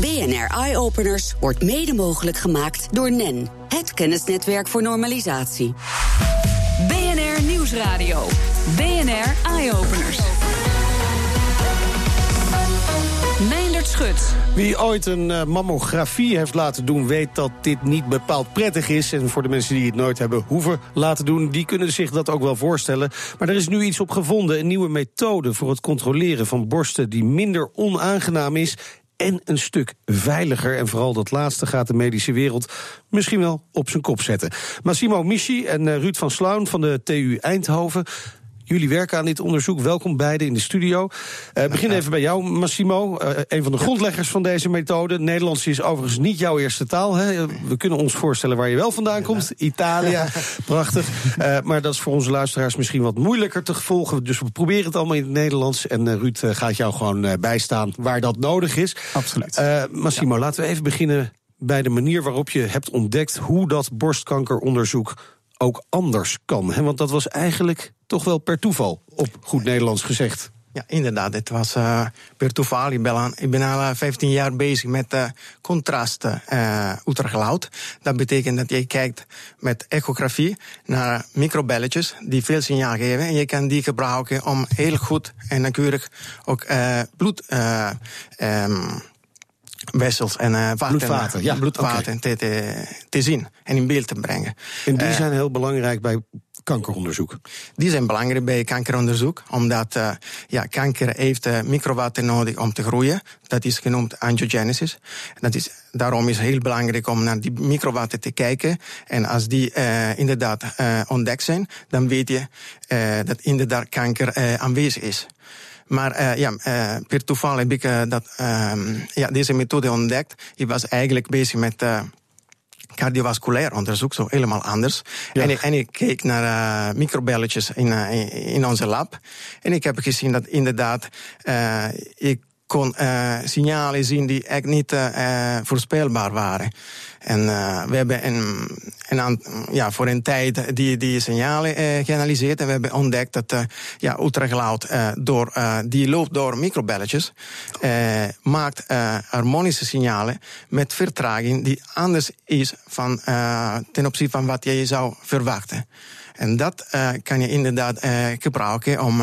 BNR Eye Openers wordt mede mogelijk gemaakt door NEN, het kennisnetwerk voor normalisatie. BNR Nieuwsradio. BNR Eye Openers. Meindert Schut. Wie ooit een uh, mammografie heeft laten doen, weet dat dit niet bepaald prettig is. En voor de mensen die het nooit hebben hoeven laten doen, die kunnen zich dat ook wel voorstellen. Maar er is nu iets op gevonden: een nieuwe methode voor het controleren van borsten die minder onaangenaam is en een stuk veiliger. En vooral dat laatste gaat de medische wereld misschien wel op zijn kop zetten. Massimo Michi en uh, Ruud van Slaun van de TU Eindhoven. Jullie werken aan dit onderzoek. Welkom beiden in de studio. Uh, begin even bij jou, Massimo. Uh, een van de grondleggers van deze methode. Nederlands is overigens niet jouw eerste taal. Hè? We kunnen ons voorstellen waar je wel vandaan komt. Italië, prachtig. Uh, maar dat is voor onze luisteraars misschien wat moeilijker te volgen. Dus we proberen het allemaal in het Nederlands. En Ruud gaat jou gewoon bijstaan waar dat nodig is. Absoluut. Massimo, ja. laten we even beginnen bij de manier waarop je hebt ontdekt hoe dat borstkankeronderzoek ook anders kan. Hè? Want dat was eigenlijk toch wel per toeval, op goed Nederlands gezegd. Ja, inderdaad. Het was uh, per toeval. Ik ben, al, ik ben al 15 jaar bezig met uh, contrast uh, ultrageluid. Dat betekent dat je kijkt met echografie naar microbelletjes die veel signaal geven. En je kan die gebruiken om heel goed en nauwkeurig ook bloed. Um, wessels en uh, vaten, bloedvaten, ja. bloedvaten okay. te, te, te, zien en in beeld te brengen. En die uh, zijn heel belangrijk bij kankeronderzoek? Die zijn belangrijk bij kankeronderzoek, omdat uh, ja, kanker heeft microwatten nodig om te groeien. Dat is genoemd angiogenesis. Dat is, daarom is het heel belangrijk om naar die microwatten te kijken. En als die inderdaad ontdekt zijn, dan weet je dat inderdaad kanker aanwezig is. Maar uh, ja, uh, per toeval heb ik uh, dat, ja, deze methode ontdekt. Ik was eigenlijk bezig met cardiovasculair onderzoek, zo helemaal anders. Ja. En, ik, en ik keek naar microbelletjes in, in onze lab. En ik heb gezien dat inderdaad ik kon signalen zien die echt niet voorspelbaar waren. En uh, we hebben een, een, ja, voor een tijd die, die signalen uh, geanalyseerd. En we hebben ontdekt dat uh, ja, ultrageluid door, die loopt door microbelletjes. maakt harmonische signalen met vertraging die anders is van, ten opzichte van wat je zou verwachten. En dat kan je inderdaad gebruiken om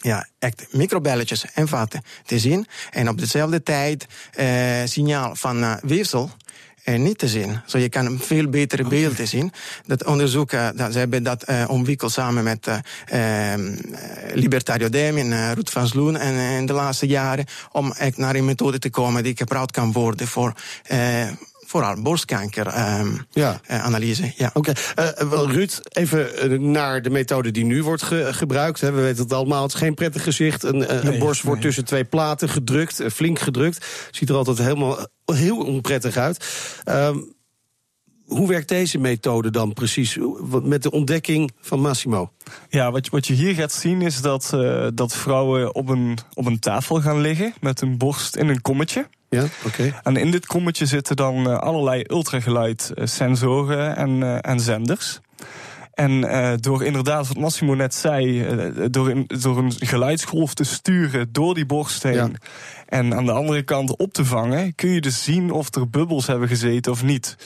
ja, echt microbelletjes en vaten te zien. En op dezelfde tijd signaal van weefsel uh, niet te zien. Zo je kan een veel betere okay. beeld zien. Dat onderzoek, uh, dat, ze hebben dat uh, ontwikkeld samen met ehm, Libertario Demi en Ruud van Sloen en in de laatste jaren om echt naar een methode te komen die gebruikt kan worden voor vooral borstkankeranalyse. ja. Uh, analyse. ja. Oké, okay. uh, Ruud, even naar de methode die nu wordt ge gebruikt. We weten het allemaal, het is geen prettig gezicht. Een, nee, een borst nee. wordt tussen twee platen gedrukt, flink gedrukt. Ziet er altijd helemaal heel onprettig uit. Um, hoe werkt deze methode dan precies met de ontdekking van Massimo? Ja, wat je, wat je hier gaat zien is dat, uh, dat vrouwen op een, op een tafel gaan liggen met hun borst in een kommetje. Ja, oké. Okay. En in dit kommetje zitten dan uh, allerlei ultrageluid sensoren en, uh, en zenders. En uh, door inderdaad, wat Massimo net zei, uh, door, in, door een geluidsgolf te sturen door die borst heen. Ja. En aan de andere kant op te vangen, kun je dus zien of er bubbels hebben gezeten of niet.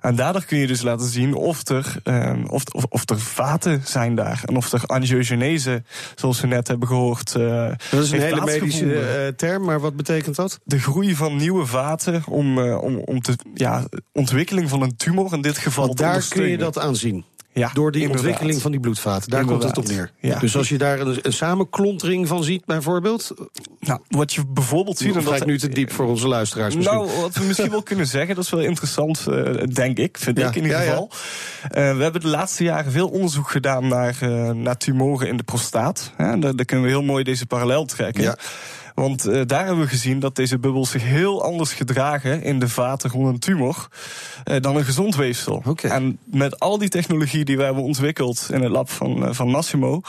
En daardoor kun je dus laten zien of er, um, of, of, of, er vaten zijn daar. En of er angiogenese, zoals we net hebben gehoord. Uh, dat is een hele medische term, maar wat betekent dat? De groei van nieuwe vaten om, om, om te, ja, ontwikkeling van een tumor in dit geval. Want daar kun je dat aan zien. Ja, Door die inderdaad. ontwikkeling van die bloedvaten. Daar inderdaad. komt het op neer. Ja. Dus als je daar een, een, samenklontering van ziet, bijvoorbeeld. Nou, wat je bijvoorbeeld ziet. Dat gaat nu te diep voor onze luisteraars. Misschien. Nou, wat we misschien wel kunnen zeggen, dat is wel interessant, uh, denk ik, vind ja. ik in ieder geval. Uh, we hebben de laatste jaren veel onderzoek gedaan naar, uh, naar tumoren in de prostaat. Daar, daar, kunnen we heel mooi deze parallel trekken. Want uh, daar hebben we gezien dat deze bubbels zich heel anders gedragen in de vaten rond een tumor uh, dan een gezond weefsel. Okay. En met al die technologie die we hebben ontwikkeld in het lab van, uh, van Massimo.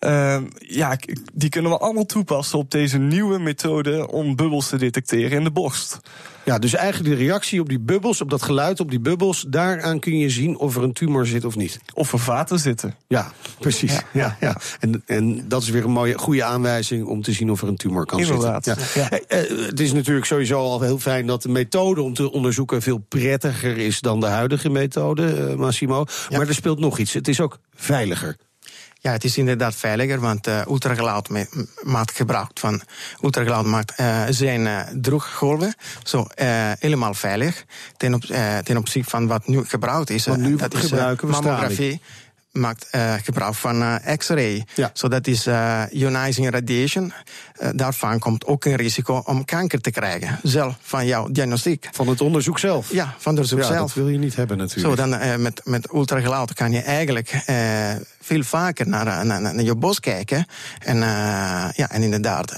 Uh, ja, die kunnen we allemaal toepassen op deze nieuwe methode om bubbels te detecteren in de borst. Ja, dus eigenlijk de reactie op die bubbels, op dat geluid op die bubbels, daaraan kun je zien of er een tumor zit of niet. Of er vaten zitten. Ja, precies. Ja, ja, ja. En, en dat is weer een mooie, goede aanwijzing om te zien of er een tumor kan Inderdaad. zitten. Ja. Uh, het is natuurlijk sowieso al heel fijn dat de methode om te onderzoeken veel prettiger is dan de huidige methode, uh, Massimo. Maar er speelt nog iets. Het is ook veiliger. Ja, het is inderdaad veiliger, want uh, ultrageluid maakt gebruik van ultrageluid maakt uh, zijn uh, drooggolven. Zo helemaal veilig ten, op, ten opzichte van wat nu gebruikt is. Nu dat gebruiken is we mammografie. Maakt uh, gebruik van uh, X-ray. Ja. So dat is uh, ionizing radiation. daarvan komt ook een risico om kanker te krijgen. Zelf van jouw diagnostiek. Van het onderzoek zelf? Ja, van het onderzoek ja, zelf. dat wil je niet hebben natuurlijk. Zo, dan met, met ultrageluid kan je eigenlijk veel vaker naar, naar, naar, je bos kijken. En, ja, en inderdaad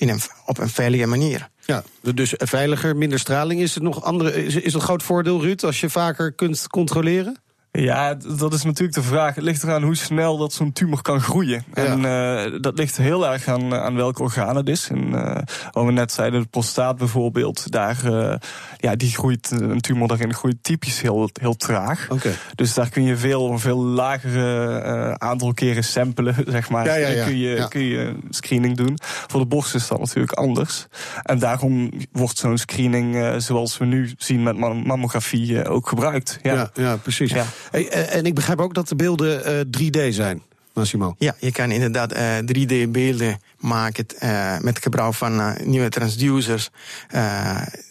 in een, op een veilige manier. Ja, dus veiliger, minder straling. Is het nog andere, is, is het een groot voordeel, Ruud, als je vaker kunt controleren? Ja, dat is natuurlijk de vraag. Het ligt eraan hoe snel dat zo'n tumor kan groeien. Ja. En uh, dat ligt heel erg aan, aan welk orgaan het is. En uh, wat we net zeiden, de prostaat bijvoorbeeld, daar, uh, ja, die groeit, een tumor daarin groeit typisch heel, heel traag. Okay. Dus daar kun je veel, veel lagere aantal keren samplen, zeg maar. Ja, ja, kun je, kun je screening doen. Voor de borst is dat natuurlijk anders. En daarom wordt zo'n screening, zoals we nu zien met mammografie, ook gebruikt. Ja, ja, ja precies. Hey, en ik begrijp ook dat de beelden uh, 3D zijn, Massimo. Ja, je kan inderdaad uh, 3D-beelden maken uh, met gebruik van nieuwe transducers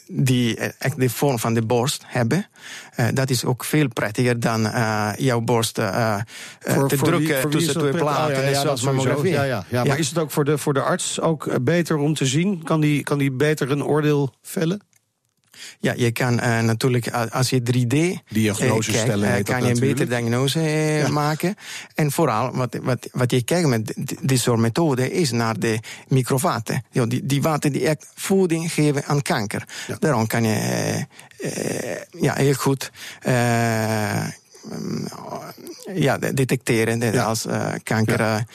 die echt de vorm van de borst hebben. dat is ook veel prettiger dan jouw borst voor, te voor drukken wie, tussen twee platen. Ah, ja, ja, zoals dat mammografie. Ja, ja, ja. Maar is het ook voor de, voor de arts ook beter om te zien? Kan die, kan die beter een oordeel vellen? Ja, je kan uh, natuurlijk, als je 3D diagnose kijkt, stellen, uh, kan je een betere diagnose ja. maken. En vooral, wat, wat, wat je kijkt met dit soort methoden, is naar de microvaten. Ja, die, die vaten die echt voeding geven aan kanker. Ja. Daarom kan je ja, heel goed ja, detecteren ja. als kanker ja.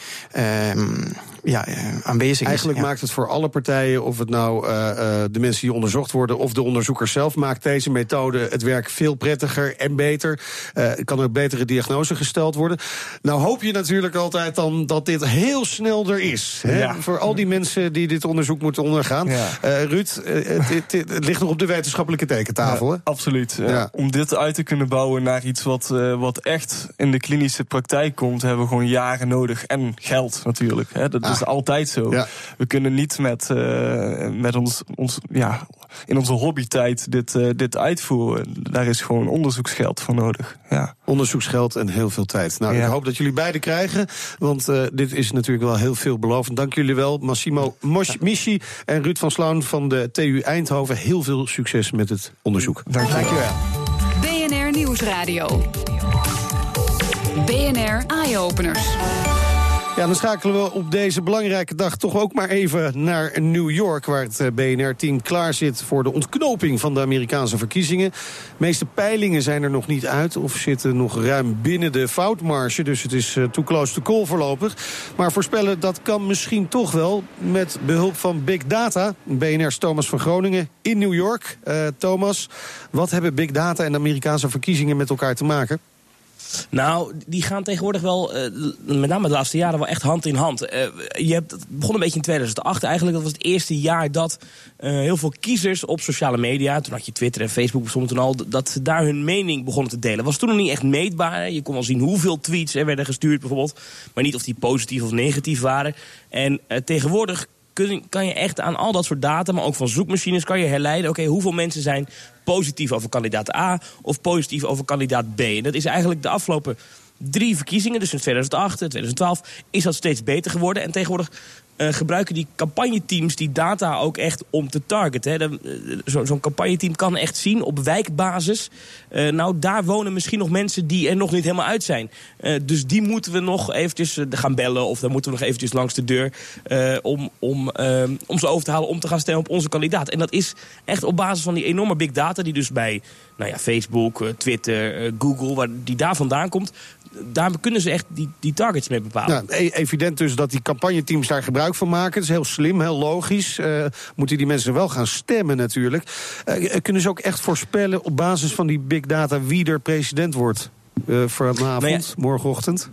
Ja, aanwezig is. Eigenlijk maakt het voor alle partijen, of het nou uh, uh, de mensen die onderzocht worden of de onderzoeker zelf, maakt deze methode het werk veel prettiger en beter. Uh, kan ook betere diagnose gesteld worden. Nou hoop je natuurlijk altijd dan dat dit heel snel er is. Hè? Ja. Voor al die mensen die dit onderzoek moeten ondergaan. Ja. Ruud, het, het, het, ligt nog op de wetenschappelijke tekentafel. Hè? absoluut. Om dit uit te kunnen bouwen naar iets wat, wat echt in de klinische praktijk komt, hebben we gewoon jaren nodig. En geld natuurlijk. Hè? Dat. Is altijd zo. Ja. We kunnen niet met, uh, met ons, ons, ja, in onze hobbytijd dit, uh, dit uitvoeren. Daar is gewoon onderzoeksgeld voor nodig. Ja. Onderzoeksgeld en heel veel tijd. Nou, Ja. ik hoop dat jullie beide krijgen. Want uh, dit is natuurlijk wel heel veelbelovend. Dank jullie wel, Massimo Mosh Michi en Ruud van Sloan van de TU Eindhoven. Heel veel succes met het onderzoek. Dank je. Dankjewel. BNR Nieuwsradio. BNR Eye-Openers. Ja, dan schakelen we op deze belangrijke dag toch ook maar even naar New York, waar het eh, BNR-team klaar zit voor de ontknoping van de Amerikaanse verkiezingen. De meeste peilingen zijn er nog niet uit of zitten nog ruim binnen de foutmarge, dus het is uh, too close to call voorlopig. Maar voorspellen dat kan misschien toch wel met behulp van Big Data. BNR's Thomas van Groningen in New York. Uh, Thomas, wat hebben Big Data en de Amerikaanse verkiezingen met elkaar te maken? Nou, die gaan tegenwoordig wel, uh, met name de laatste jaren, wel echt hand in hand. Uh, je hebt, het begon een beetje in 2008 eigenlijk. Dat was het eerste jaar dat uh, heel veel kiezers op sociale media... toen had je Twitter en Facebook bestond toen al... dat ze daar hun mening begonnen te delen. was toen nog niet echt meetbaar. Je kon wel zien hoeveel tweets er werden gestuurd bijvoorbeeld. Maar niet of die positief of negatief waren. En tegenwoordig kun, kan je echt aan al dat soort data, maar ook van zoekmachines, kan je herleiden: oké, hoeveel mensen zijn positief over kandidaat A of positief over kandidaat B. En dat is eigenlijk de afgelopen drie verkiezingen, dus in 2008 en 2012, is dat steeds beter geworden. En tegenwoordig uh, gebruiken die campagneteams die data ook echt om te targeten. Uh, Zo'n zo campagneteam kan echt zien op wijkbasis. Uh, nou, daar wonen misschien nog mensen die er nog niet helemaal uit zijn. dus die moeten we nog eventjes gaan bellen. Of dan moeten we nog eventjes langs de deur. om, om, om ze over te halen om te gaan stemmen op onze kandidaat. En dat is echt op basis van die enorme big data. Die dus bij nou ja, Facebook, Twitter, Google, waar die daar vandaan komt daar kunnen ze echt die, die targets mee bepalen. Nou, e- evident dus dat die campagneteams daar gebruik van maken. Dat is heel slim, heel logisch. Uh, moeten die mensen wel gaan stemmen natuurlijk. Uh, kunnen ze ook echt voorspellen op basis van die big data wie er president wordt? Uh, vanavond, nou ja, morgenochtend?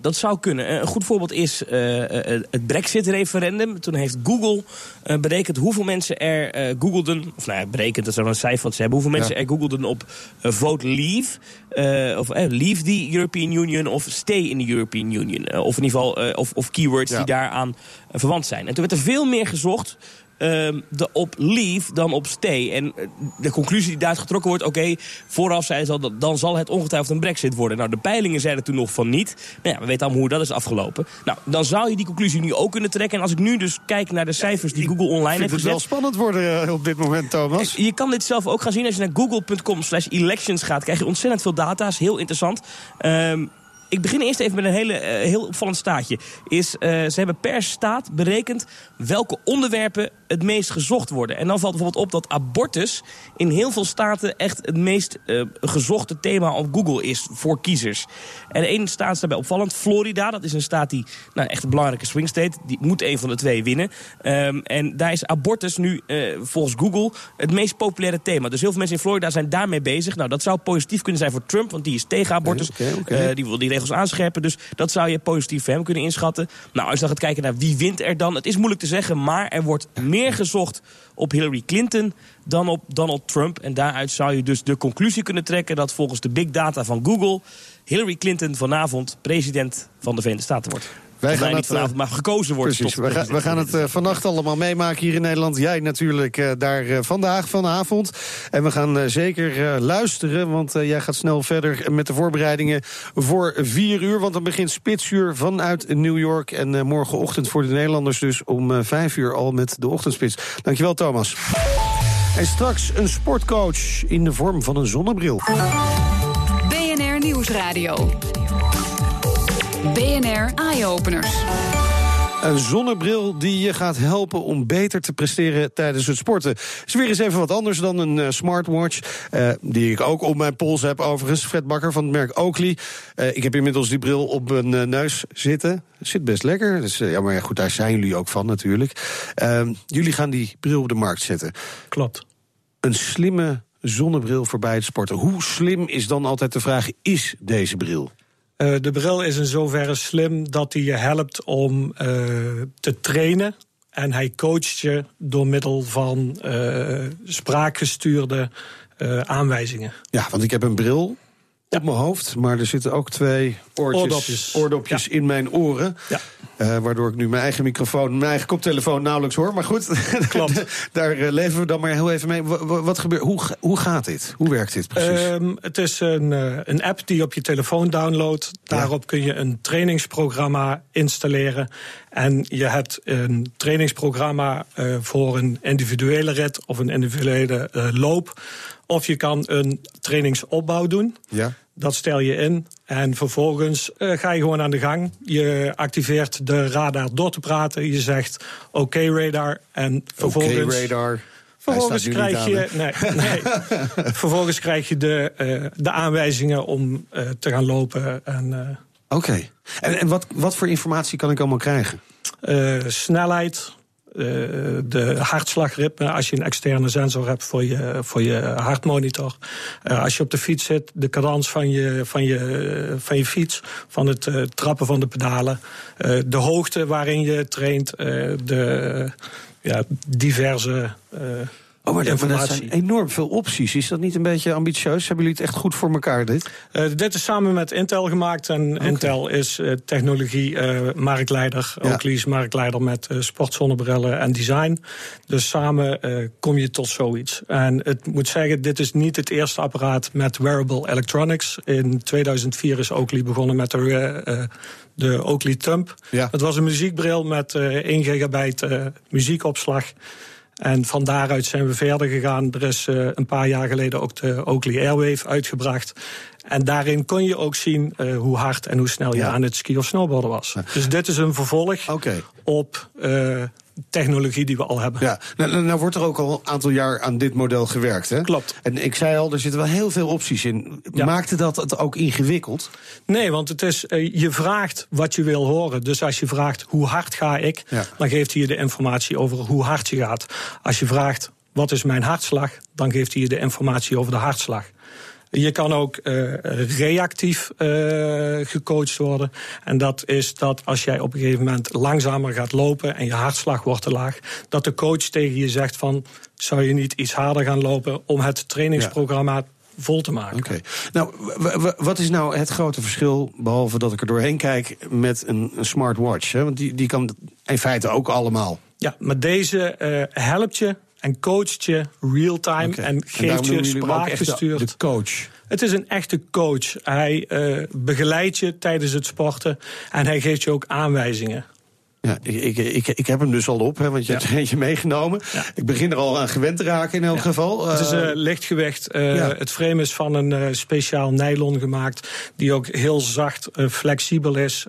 Dat zou kunnen. Een goed voorbeeld is uh, het Brexit-referendum. Toen heeft Google uh, berekend hoeveel mensen er uh, googelden. Of nou ja, berekend, dat zou een cijfer wat ze hebben. Hoeveel mensen er googelden op vote leave. of leave the European Union of stay in the European Union. of in ieder geval of, of keywords ja. die daaraan verwant zijn. En toen werd er veel meer gezocht um, de op leave dan op stay. En eh, de conclusie die daaruit getrokken wordt... oké, okay, vooraf zei ze al, dat dan zal het ongetwijfeld een brexit worden. Nou, de peilingen zeiden toen nog van niet. Nou ja, we weten allemaal hoe dat is afgelopen. Nou, dan zou je die conclusie nu ook kunnen trekken. En als ik nu dus kijk naar de cijfers die Google online heeft gezet... het wel spannend worden uh, op dit moment, Thomas. Je kan dit zelf ook gaan zien. Als je naar google.com slash elections gaat... krijg je ontzettend veel data. is heel interessant. Um, ik begin eerst even met een hele, uh, heel opvallend staatje. Is, uh, ze hebben per staat berekend welke onderwerpen het meest gezocht worden. En dan valt bijvoorbeeld op dat abortus in heel veel staten echt het meest uh, gezochte thema op Google is voor kiezers. En één staat is daarbij opvallend, Florida. Dat is een staat die nou, echt een belangrijke swing state. Die moet een van de twee winnen. Um, en daar is abortus nu volgens Google het meest populaire thema. Dus heel veel mensen in Florida zijn daarmee bezig. Nou, dat zou positief kunnen zijn voor Trump, want die is tegen abortus. Okay, okay. die wil die regels aanscherpen. Dus dat zou je positief voor hem kunnen inschatten. Nou, als je dan gaat kijken naar wie wint er dan. Het is moeilijk te zeggen, maar er wordt meer gezocht op Hillary Clinton dan op Donald Trump. En daaruit zou je dus de conclusie kunnen trekken dat volgens de big data van Google Hillary Clinton vanavond president van de Verenigde Staten wordt. Wij gaan het vanavond maar gekozen wordt. Precies, we, gaan, we gaan het uh, vannacht allemaal meemaken hier in Nederland. Jij natuurlijk uh, daar uh, vandaag, vanavond. En we gaan zeker luisteren, want jij gaat snel verder met de voorbereidingen voor vier uur. Want dan begint spitsuur vanuit New York. En morgenochtend voor de Nederlanders dus om vijf uur al met de ochtendspits. Dankjewel, Thomas. En straks een sportcoach in de vorm van een zonnebril. BNR Nieuwsradio. BNR Eye-Openers. Een zonnebril die je gaat helpen om beter te presteren tijdens het sporten. Is weer eens even wat anders dan een uh, smartwatch. Uh, die ik ook op mijn pols heb overigens. Fred Bakker van het merk Oakley. Uh, ik heb inmiddels die bril op mijn neus zitten. Zit best lekker. Dus, ja, maar goed, daar zijn jullie ook van natuurlijk. Ehm, jullie gaan die bril op de markt zetten. Klopt. Een slimme zonnebril voor het sporten. Hoe slim is dan altijd de vraag, is deze bril? Uh, de bril is in zoverre slim dat hij je helpt om uh, te trainen. En hij coacht je door middel van uh, spraakgestuurde aanwijzingen. Ja, want ik heb een bril op mijn hoofd, maar er zitten ook twee oortjes, oordopjes, oordopjes ja. in mijn oren. Ja. Uh, waardoor ik nu mijn eigen microfoon, mijn eigen koptelefoon nauwelijks hoor. Maar goed, Klopt. daar uh, leven we dan maar heel even mee. Wat, wat gebeurt? Hoe, hoe gaat dit? Hoe werkt dit precies? Um, het is een, uh, een app die je op je telefoon downloadt. Daarop ja. kun je een trainingsprogramma installeren. En je hebt een trainingsprogramma voor een individuele rit of een individuele loop. Of je kan een trainingsopbouw doen. Ja. Dat stel je in. En vervolgens uh, ga je gewoon aan de gang. Je activeert de radar door te praten. Je zegt oké okay, radar. En vervolgens. Oké radar. Vervolgens krijg, je, nee, nee. vervolgens krijg je de, uh, de aanwijzingen om uh, te gaan lopen. En, Oké. Okay. En, en wat, wat voor informatie kan ik allemaal krijgen? snelheid, de hartslagritme, als je een externe sensor hebt voor je, voor je hartmonitor. Uh, als je op de fiets zit, de cadans van je, van je, van je fiets, van het uh, trappen van de pedalen. de hoogte waarin je traint, de ja, diverse. Oh, maar dat zijn enorm veel opties. Is dat niet een beetje ambitieus? Hebben jullie het echt goed voor elkaar, dit? Uh, dit is samen met Intel gemaakt. En okay. Intel is uh, technologie uh, marktleider. Ja. Oakley is marktleider met sportzonnebrillen en design. Dus samen kom je tot zoiets. En het moet zeggen, dit is niet het eerste apparaat met wearable electronics. In 2004 is Oakley begonnen met de de Oakley Thumb. Ja. Het was een muziekbril met uh, 1 gigabyte muziekopslag. En van daaruit zijn we verder gegaan. Er is uh, een paar jaar geleden ook de Oakley Airwave uitgebracht. En daarin kon je ook zien uh, hoe hard en hoe snel je ja. aan het ski of snowboarden was. Ja. Dus dit is een vervolg okay. op uh, technologie die we al hebben. Ja, nou, nou, nou wordt er ook al een aantal jaar aan dit model gewerkt. Hè? Klopt. En ik zei al, er zitten wel heel veel opties in. Ja. Maakte dat het ook ingewikkeld? Nee, want het is, eh, je vraagt wat je wil horen. Dus als je vraagt hoe hard ga ik, Ja. dan geeft hij je de informatie over hoe hard je gaat. Als je vraagt wat is mijn hartslag, dan geeft hij je de informatie over de hartslag. Je kan ook eh, reactief eh, gecoacht worden. En dat is dat als jij op een gegeven moment langzamer gaat lopen en je hartslag wordt te laag, dat de coach tegen je zegt van zou je niet iets harder gaan lopen om het trainingsprogramma vol te maken. Oké. Nou, wat is nou het grote verschil, behalve dat ik er doorheen kijk, met een, een smartwatch? Hè? Want die, die kan in feite ook allemaal. Ja, maar deze eh, helpt je en coacht je real-time en geeft je de- spraakgestuurd. De coach. Het is een echte coach. Hij eh, begeleidt je tijdens het sporten en hij geeft je ook aanwijzingen. Ja, ik, ik, ik, heb hem dus al op, hè, want je hebt er eentje meegenomen. Ja. Ik begin er al aan gewend te raken in elk geval. Het is Eh, eh, lichtgewicht. Het frame is van een speciaal nylon gemaakt, die ook heel zacht, flexibel is.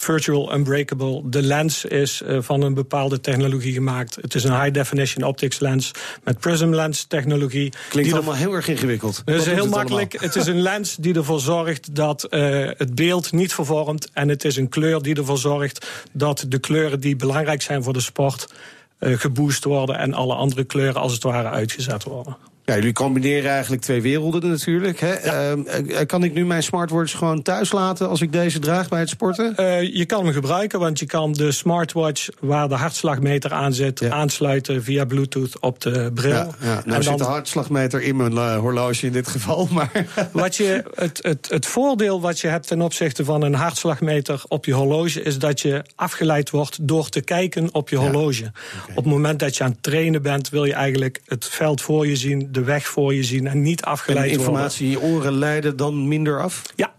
Virtual Unbreakable. De lens is eh, van een bepaalde technologie gemaakt. Het is een high definition optics lens met prism lens technologie. klinkt die allemaal heel erg ingewikkeld. Het is heel het makkelijk. allemaal? Het is een lens die ervoor zorgt dat eh, het beeld niet vervormt. En het is een kleur die ervoor zorgt dat de kleuren die belangrijk zijn voor de sport. eh, geboost worden en alle andere kleuren als het ware uitgezet worden. Ja, jullie combineren eigenlijk twee werelden natuurlijk. Hè? Ehm, eh, kan ik nu mijn smartwatch gewoon thuis laten als ik deze draag bij het sporten? Eh, je kan hem gebruiken, want je kan de smartwatch waar de hartslagmeter aan zit, Ja. aansluiten via Bluetooth op de bril. Ja, ja. Nou en zit de hartslagmeter in mijn eh, horloge in dit geval, maar... wat je, het, het, het voordeel wat je hebt ten opzichte van een hartslagmeter op je horloge, is dat je afgeleid wordt door te kijken op je horloge. Op het moment dat je aan het trainen bent, wil je eigenlijk het veld voor je zien, de weg voor je zien en niet En afgeleid worden. informatie in je oren leiden dan minder af? Ja,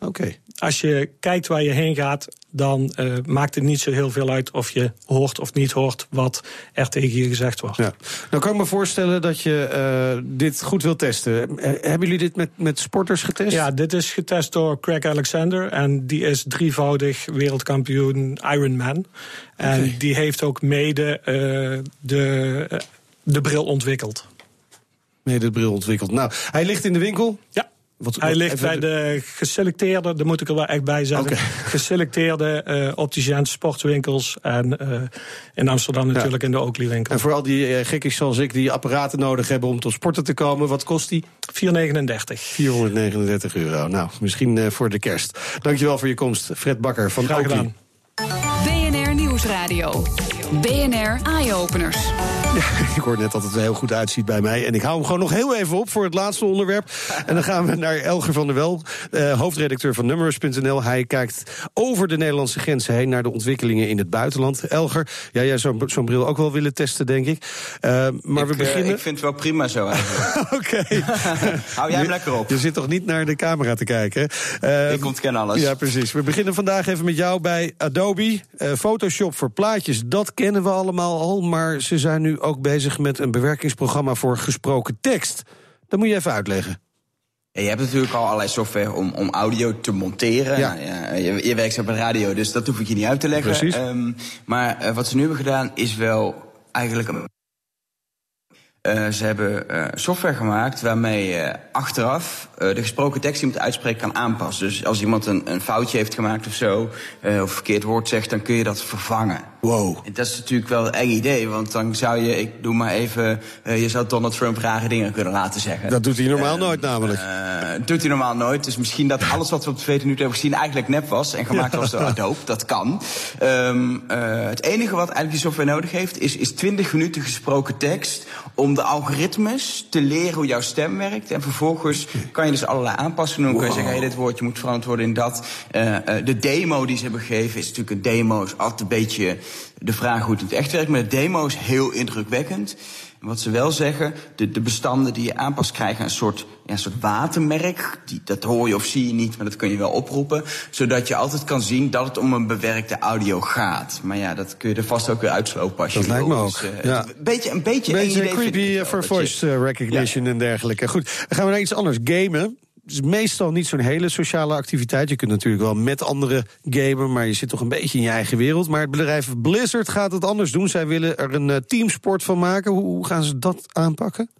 Oké. als je kijkt waar je heen gaat, dan eh, maakt het niet zo heel veel uit of je hoort of niet hoort wat er tegen je gezegd wordt. Ja. Nou kan ik me voorstellen dat je eh, dit goed wilt testen. Eh, hebben jullie dit met, met sporters getest? Ja, dit is getest door Craig Alexander. En die is drievoudig wereldkampioen Ironman. En die heeft ook mede de, de bril ontwikkeld. Nee, de bril ontwikkeld. Nou, hij ligt in de winkel. Ja. Wat, Hij wat- ligt bij de geselecteerde, daar moet ik er wel echt bij zeggen. Oké. Geselecteerde eh opticiëns, sportwinkels. En eh, in Amsterdam natuurlijk in de Oakley winkel. En voor al die eh, gekkies zoals ik die apparaten nodig hebben om tot sporten te komen, wat kost die? 4,39. 439 euro. Nou, misschien eh, voor de kerst. Dankjewel voor je komst, Fred Bakker van Graag Oakley. gedaan. BNR Nieuwsradio. BNR Eye-Openers. Ik hoor net dat het er heel goed uitziet bij mij. En ik hou hem gewoon nog heel even op voor het laatste onderwerp. En dan gaan we naar Elger van der Wel, eh, hoofdredacteur van Numerous.nl. Hij kijkt over de Nederlandse grenzen heen naar de ontwikkelingen in het buitenland. Elger, ja, jij zou zo'n bril ook wel willen testen, denk ik. Eh, maar we ik, eh, beginnen. ik vind het wel prima zo eigenlijk. Oké. Hou jij hem lekker op. Je zit toch niet naar de camera te kijken? Eh, Ik ontken alles. Ja, precies. We beginnen vandaag even met jou bij Adobe. Eh, Photoshop voor plaatjes, dat kennen we allemaal al. Maar ze zijn nu ook bezig met een bewerkingsprogramma voor gesproken tekst. Dat moet je even uitleggen. Ja, je hebt natuurlijk al allerlei software om, om audio te monteren. Ja. Nou, ja, je, je werkt zelf bij radio, dus dat hoef ik je niet uit te leggen. Precies. Ehm, maar eh, wat ze nu hebben gedaan is wel eigenlijk een Eh, ze hebben eh, software gemaakt waarmee je achteraf de gesproken tekst die je moet uitspreken kan aanpassen. Dus als iemand een, een foutje heeft gemaakt of zo, of een verkeerd woord zegt, dan kun je dat vervangen. Wow. En dat is natuurlijk wel een eng idee, want dan zou je, ik doe maar even, eh, je zou Donald Trump rare dingen kunnen laten zeggen. Dat doet hij normaal nooit namelijk. Eh, doet hij normaal nooit. Dus misschien dat alles wat we op de 2 minuten hebben gezien eigenlijk nep was en gemaakt was door Adobe. Dat kan. Ehm, eh, het enige wat eigenlijk die software nodig heeft, is, is 20 minuten gesproken tekst om de algoritmes te leren hoe jouw stem werkt. En vervolgens kan je dus allerlei aanpassingen doen. Dan kun je zeggen, hey, dit woordje moet veranderd worden in dat. Eh, eh, de demo die ze hebben gegeven is natuurlijk een demo. Is altijd een beetje de vraag hoe het in het echt werkt. Maar de demo is heel indrukwekkend. En wat ze wel zeggen, de, de bestanden die je aanpast krijgen een soort, ja, een soort watermerk. Die, dat hoor je of zie je niet, maar dat kun je wel oproepen. Zodat je altijd kan zien dat het om een bewerkte audio gaat. Maar ja, dat kun je er vast ook weer uitslopen als je Dat lijkt me ook, Dus, eh, ja. Een beetje een beetje, creepy eh, voor dat je- voice eh, recognition en dergelijke. Goed, dan gaan we naar iets anders. Gamen. Is meestal niet zo'n hele sociale activiteit. Je kunt natuurlijk wel met anderen gamen, maar je zit toch een beetje in je eigen wereld. Maar het bedrijf Blizzard gaat het anders doen. Zij willen er een uh, teamsport van maken. Hoe, gaan ze dat aanpakken?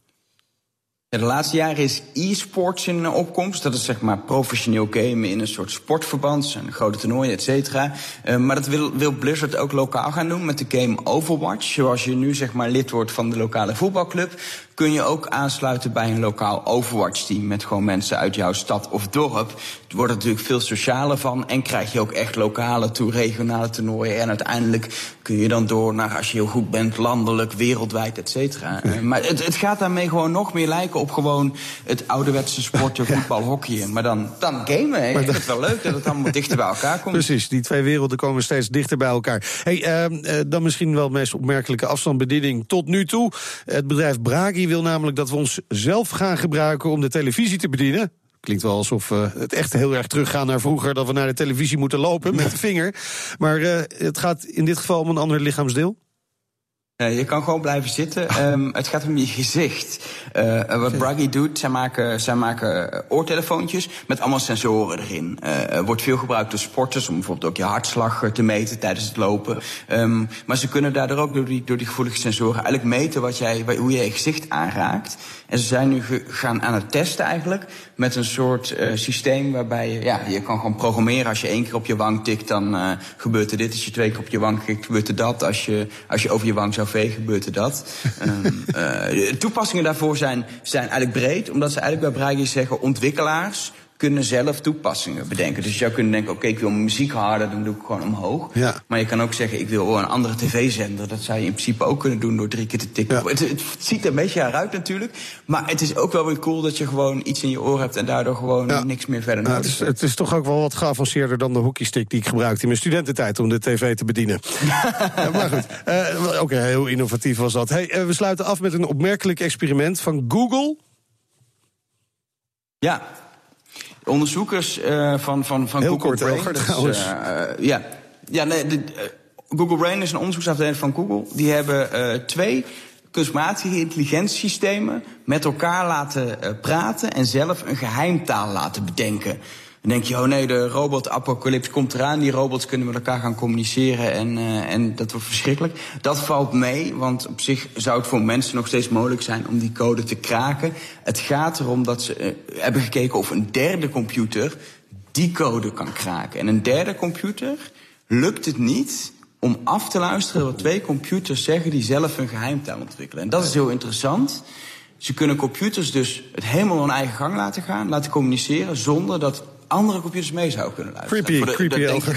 de laatste jaren is e-sports in opkomst. Dat is zeg maar professioneel gamen in een soort sportverband. zijn grote toernooien, et cetera. Uh, maar dat wil, wil Blizzard ook lokaal gaan doen met de game Overwatch. Zoals je nu zeg maar lid wordt van de lokale voetbalclub kun je ook aansluiten bij een lokaal Overwatch-team. Met gewoon mensen uit jouw stad of dorp. Er wordt natuurlijk veel socialer van. En krijg je ook echt lokale toe regionale toernooien. En uiteindelijk kun je dan door naar, als je heel goed bent, landelijk, wereldwijd, et cetera. Ja. Maar het, het, gaat daarmee gewoon nog meer lijken op gewoon het ouderwetse sporten, voetbal, hockey. Maar dan, dan gamen. Ik vind het wel leuk dat het allemaal dichter bij elkaar komt. Precies, die twee werelden komen steeds dichter bij elkaar. Hey, uh, dan misschien wel de meest opmerkelijke afstandsbediening tot nu toe. Het bedrijf Bragi wil namelijk dat we ons zelf gaan gebruiken om de televisie te bedienen. Klinkt wel alsof we het echt heel erg teruggaan naar vroeger... dat we naar de televisie moeten lopen met de vinger. Maar uh, het gaat in dit geval om een ander lichaamsdeel. Uh, je kan gewoon blijven zitten. Um, het gaat om je gezicht. Uh, wat Braggy doet, zij maken, zij maken oortelefoontjes met allemaal sensoren erin. Uh, wordt veel gebruikt door sporters om bijvoorbeeld ook je hartslag te meten tijdens het lopen. Um, maar ze kunnen daardoor ook door die, door die gevoelige sensoren eigenlijk meten wat jij, hoe jij je gezicht aanraakt. En ze zijn nu gaan aan het testen eigenlijk met een soort uh, systeem waarbij je, ja, je kan gewoon programmeren. Als je één keer op je wang tikt, dan uh, gebeurt er dit. Als je twee keer op je wang tikt, gebeurt er dat. Als je, als je over je wang zou vegen, gebeurt er dat. um, uh, toepassingen daarvoor zijn, zijn eigenlijk breed, omdat ze eigenlijk bij Bragi zeggen ontwikkelaars kunnen zelf toepassingen bedenken. Dus je zou kunnen denken, oké, okay, ik wil muziek harder, dan doe ik gewoon omhoog. Ja. Maar je kan ook zeggen, ik wil een andere tv-zender. Dat zou je in principe ook kunnen doen door drie keer te tikken. Ja. Het, het, ziet er een beetje uit natuurlijk. Maar het is ook wel weer cool dat je gewoon iets in je oor hebt... en daardoor gewoon ja. niks meer verder nodig het is, het is toch ook wel wat geavanceerder dan de hockeystick... die ik gebruikte in mijn studententijd om de tv te bedienen. maar goed, uh, ook okay, heel innovatief was dat. Hey, uh, we sluiten af met een opmerkelijk experiment van Google. Ja, onderzoekers uh, van, van, van Heel Google kort, Brain. Elger, dus, trouwens. uh, ja, ja nee, de, Google Brain is een onderzoeksafdeling van Google. Die hebben twee kunstmatige intelligentiesystemen met elkaar laten praten en zelf een geheimtaal laten bedenken. Dan denk je, oh nee, de robotapocalypse komt eraan. Die robots kunnen met elkaar gaan communiceren en, uh, en dat wordt verschrikkelijk. Dat valt mee, want op zich zou het voor mensen nog steeds mogelijk zijn om die code te kraken. Het gaat erom dat ze uh, hebben gekeken of een derde computer die code kan kraken. En een derde computer lukt het niet om af te luisteren wat twee computers zeggen die zelf een geheimtaal ontwikkelen. En dat is heel interessant. Ze kunnen computers dus het helemaal hun eigen gang laten gaan, laten communiceren, zonder dat andere computers mee zouden kunnen luisteren. Creepy, de, creepy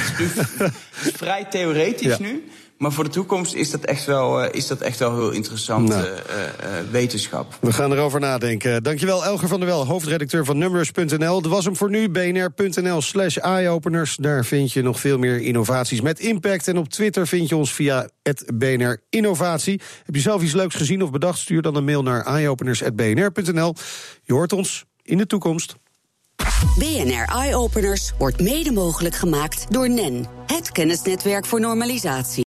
het is vrij theoretisch ja. nu. Maar voor de toekomst is dat echt wel, uh, is dat echt wel heel interessante nou. uh, uh, wetenschap. We gaan erover nadenken. Dankjewel, Elger van der Wel, hoofdredacteur van Numbers.nl. Dat was hem voor nu, bnr.nl slash eyeopeners. Daar vind je nog veel meer innovaties met impact. En op Twitter vind je ons via BNR Innovatie. Heb je zelf iets leuks gezien of bedacht? Stuur dan een mail naar eyeopeners.bnr.nl. Je hoort ons in de toekomst. BNR Eye Openers wordt mede mogelijk gemaakt door NEN, het kennisnetwerk voor normalisatie.